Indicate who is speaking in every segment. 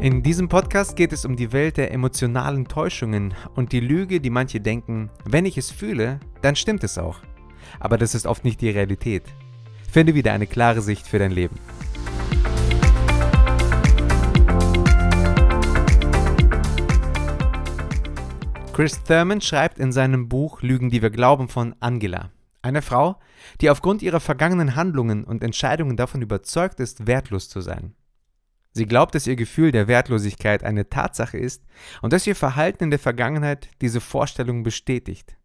Speaker 1: In diesem Podcast geht es um die Welt der emotionalen Täuschungen und die Lüge, die manche denken, wenn ich es fühle, dann stimmt es auch. Aber das ist oft nicht die Realität. Finde wieder eine klare Sicht für dein Leben. Chris Thurman schreibt in seinem Buch Lügen, die wir glauben von Angela, einer Frau, die aufgrund ihrer vergangenen Handlungen und Entscheidungen davon überzeugt ist, wertlos zu sein. Sie glaubt, dass ihr Gefühl der Wertlosigkeit eine Tatsache ist und dass ihr Verhalten in der Vergangenheit diese Vorstellung bestätigt.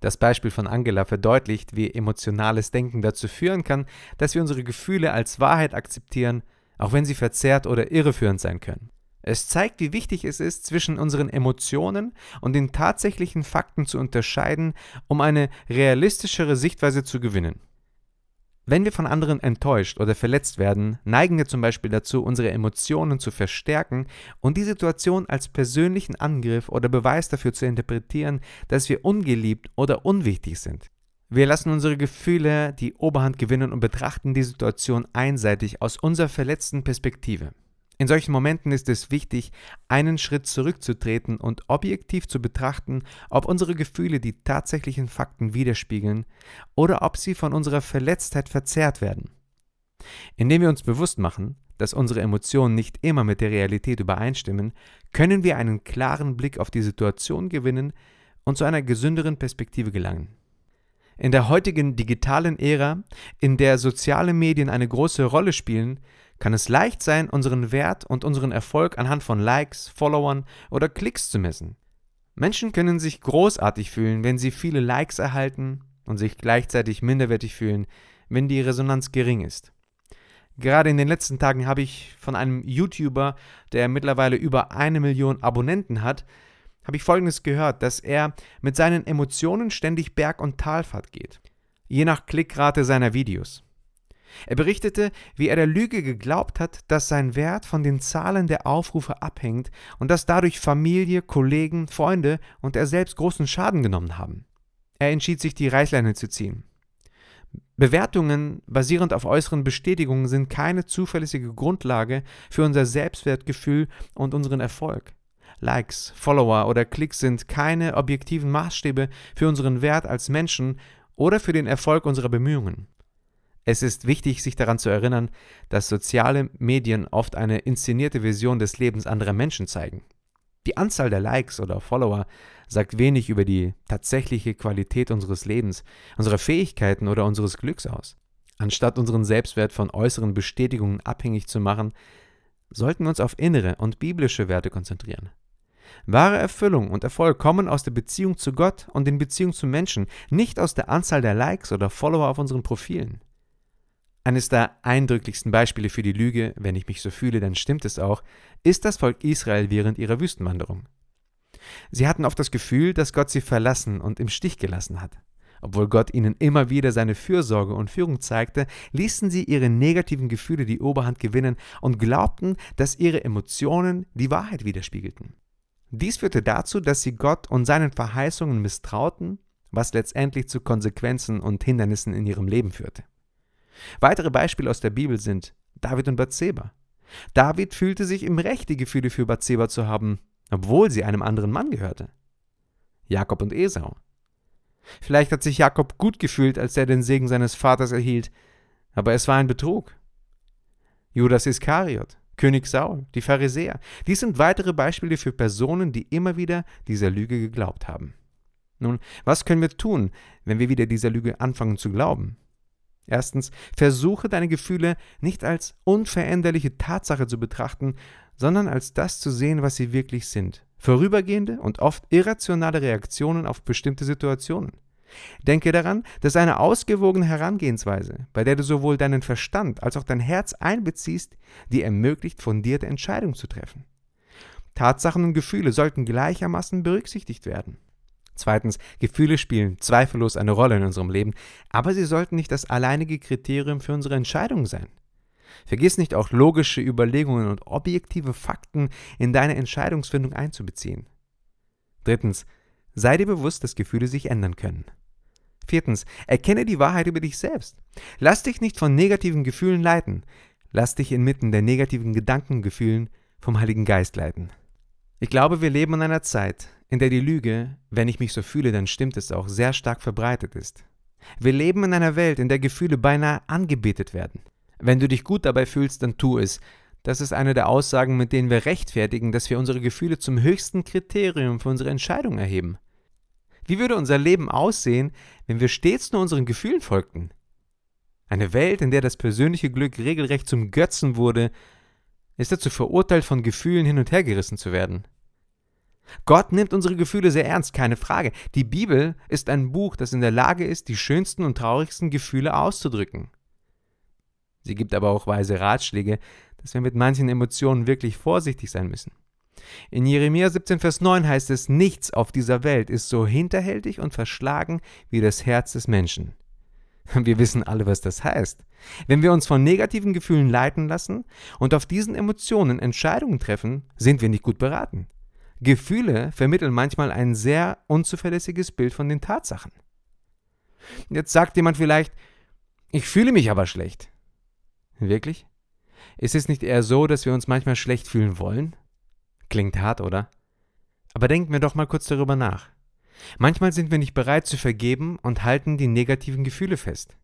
Speaker 1: Das Beispiel von Angela verdeutlicht, wie emotionales Denken dazu führen kann, dass wir unsere Gefühle als Wahrheit akzeptieren, auch wenn sie verzerrt oder irreführend sein können. Es zeigt, wie wichtig es ist, zwischen unseren Emotionen und den tatsächlichen Fakten zu unterscheiden, um eine realistischere Sichtweise zu gewinnen. Wenn wir von anderen enttäuscht oder verletzt werden, neigen wir zum Beispiel dazu, unsere Emotionen zu verstärken und die Situation als persönlichen Angriff oder Beweis dafür zu interpretieren, dass wir ungeliebt oder unwichtig sind. Wir lassen unsere Gefühle die Oberhand gewinnen und betrachten die Situation einseitig aus unserer verletzten Perspektive. In solchen Momenten ist es wichtig, einen Schritt zurückzutreten und objektiv zu betrachten, ob unsere Gefühle die tatsächlichen Fakten widerspiegeln oder ob sie von unserer Verletztheit verzerrt werden. Indem wir uns bewusst machen, dass unsere Emotionen nicht immer mit der Realität übereinstimmen, können wir einen klaren Blick auf die Situation gewinnen und zu einer gesünderen Perspektive gelangen. In der heutigen digitalen Ära, in der soziale Medien eine große Rolle spielen, kann es leicht sein, unseren Wert und unseren Erfolg anhand von Likes, Followern oder Klicks zu messen. Menschen können sich großartig fühlen, wenn sie viele Likes erhalten und sich gleichzeitig minderwertig fühlen, wenn die Resonanz gering ist. Gerade in den letzten Tagen habe ich von einem YouTuber, der mittlerweile über eine Million Abonnenten hat, habe ich Folgendes gehört, dass er mit seinen Emotionen ständig Berg- und Talfahrt geht, je nach Klickrate seiner Videos. Er berichtete, wie er der Lüge geglaubt hat, dass sein Wert von den Zahlen der Aufrufe abhängt und dass dadurch Familie, Kollegen, Freunde und er selbst großen Schaden genommen haben. Er entschied sich, die Reißleine zu ziehen. Bewertungen basierend auf äußeren Bestätigungen sind keine zuverlässige Grundlage für unser Selbstwertgefühl und unseren Erfolg. Likes, Follower oder Klicks sind keine objektiven Maßstäbe für unseren Wert als Menschen oder für den Erfolg unserer Bemühungen. Es ist wichtig, sich daran zu erinnern, dass soziale Medien oft eine inszenierte Version des Lebens anderer Menschen zeigen. Die Anzahl der Likes oder Follower sagt wenig über die tatsächliche Qualität unseres Lebens, unserer Fähigkeiten oder unseres Glücks aus. Anstatt unseren Selbstwert von äußeren Bestätigungen abhängig zu machen, sollten wir uns auf innere und biblische Werte konzentrieren. Wahre Erfüllung und Erfolg kommen aus der Beziehung zu Gott und den Beziehungen zu Menschen, nicht aus der Anzahl der Likes oder Follower auf unseren Profilen. Eines der eindrücklichsten Beispiele für die Lüge, wenn ich mich so fühle, dann stimmt es auch, ist das Volk Israel während ihrer Wüstenwanderung. Sie hatten oft das Gefühl, dass Gott sie verlassen und im Stich gelassen hat. Obwohl Gott ihnen immer wieder seine Fürsorge und Führung zeigte, ließen sie ihre negativen Gefühle die Oberhand gewinnen und glaubten, dass ihre Emotionen die Wahrheit widerspiegelten. Dies führte dazu, dass sie Gott und seinen Verheißungen misstrauten, was letztendlich zu Konsequenzen und Hindernissen in ihrem Leben führte. Weitere Beispiele aus der Bibel sind David und Bathseba. David fühlte sich im Recht, die Gefühle für Bathseba zu haben, obwohl sie einem anderen Mann gehörte. Jakob und Esau. Vielleicht hat sich Jakob gut gefühlt, als er den Segen seines Vaters erhielt, aber es war ein Betrug. Judas Iskariot, König Saul, die Pharisäer. Dies sind weitere Beispiele für Personen, die immer wieder dieser Lüge geglaubt haben. Nun, was können wir tun, wenn wir wieder dieser Lüge anfangen zu glauben? Erstens, versuche deine Gefühle nicht als unveränderliche Tatsache zu betrachten, sondern als das zu sehen, was sie wirklich sind. Vorübergehende und oft irrationale Reaktionen auf bestimmte Situationen. Denke daran, dass eine ausgewogene Herangehensweise, bei der du sowohl deinen Verstand als auch dein Herz einbeziehst, dir ermöglicht, fundierte Entscheidungen zu treffen. Tatsachen und Gefühle sollten gleichermaßen berücksichtigt werden. Zweitens, Gefühle spielen zweifellos eine Rolle in unserem Leben, aber sie sollten nicht das alleinige Kriterium für unsere Entscheidungen sein. Vergiss nicht auch logische Überlegungen und objektive Fakten in deine Entscheidungsfindung einzubeziehen. Drittens, sei dir bewusst, dass Gefühle sich ändern können. Viertens, erkenne die Wahrheit über dich selbst. Lass dich nicht von negativen Gefühlen leiten. Lass dich inmitten der negativen Gedankengefühlen vom Heiligen Geist leiten. Ich glaube, wir leben in einer Zeit, in der die Lüge, wenn ich mich so fühle, dann stimmt es auch, sehr stark verbreitet ist. Wir leben in einer Welt, in der Gefühle beinahe angebetet werden. Wenn du dich gut dabei fühlst, dann tu es. Das ist eine der Aussagen, mit denen wir rechtfertigen, dass wir unsere Gefühle zum höchsten Kriterium für unsere Entscheidung erheben. Wie würde unser Leben aussehen, wenn wir stets nur unseren Gefühlen folgten? Eine Welt, in der das persönliche Glück regelrecht zum Götzen wurde, ist dazu verurteilt, von Gefühlen hin und her gerissen zu werden. Gott nimmt unsere Gefühle sehr ernst, keine Frage. Die Bibel ist ein Buch, das in der Lage ist, die schönsten und traurigsten Gefühle auszudrücken. Sie gibt aber auch weise Ratschläge, dass wir mit manchen Emotionen wirklich vorsichtig sein müssen. In Jeremia 17, Vers 9 heißt es, nichts auf dieser Welt ist so hinterhältig und verschlagen wie das Herz des Menschen. Wir wissen alle, was das heißt. Wenn wir uns von negativen Gefühlen leiten lassen und auf diesen Emotionen Entscheidungen treffen, sind wir nicht gut beraten. Gefühle vermitteln manchmal ein sehr unzuverlässiges Bild von den Tatsachen. Jetzt sagt jemand vielleicht, ich fühle mich aber schlecht. Wirklich? Ist es nicht eher so, dass wir uns manchmal schlecht fühlen wollen? Klingt hart, oder? Aber denken wir doch mal kurz darüber nach. Manchmal sind wir nicht bereit zu vergeben und halten die negativen Gefühle fest.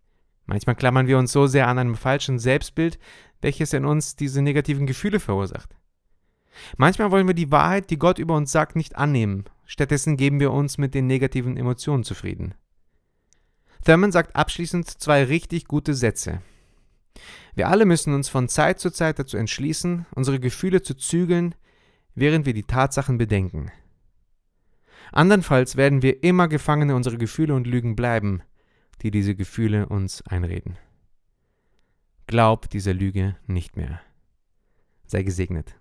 Speaker 1: Manchmal klammern wir uns so sehr an einem falschen Selbstbild, welches in uns diese negativen Gefühle verursacht. Manchmal wollen wir die Wahrheit, die Gott über uns sagt, nicht annehmen. Stattdessen geben wir uns mit den negativen Emotionen zufrieden. Thurman sagt abschließend zwei richtig gute Sätze. Wir alle müssen uns von Zeit zu Zeit dazu entschließen, unsere Gefühle zu zügeln, während wir die Tatsachen bedenken. Andernfalls werden wir immer Gefangene unserer Gefühle und Lügen bleiben, die diese Gefühle uns einreden. Glaub dieser Lüge nicht mehr. Sei gesegnet.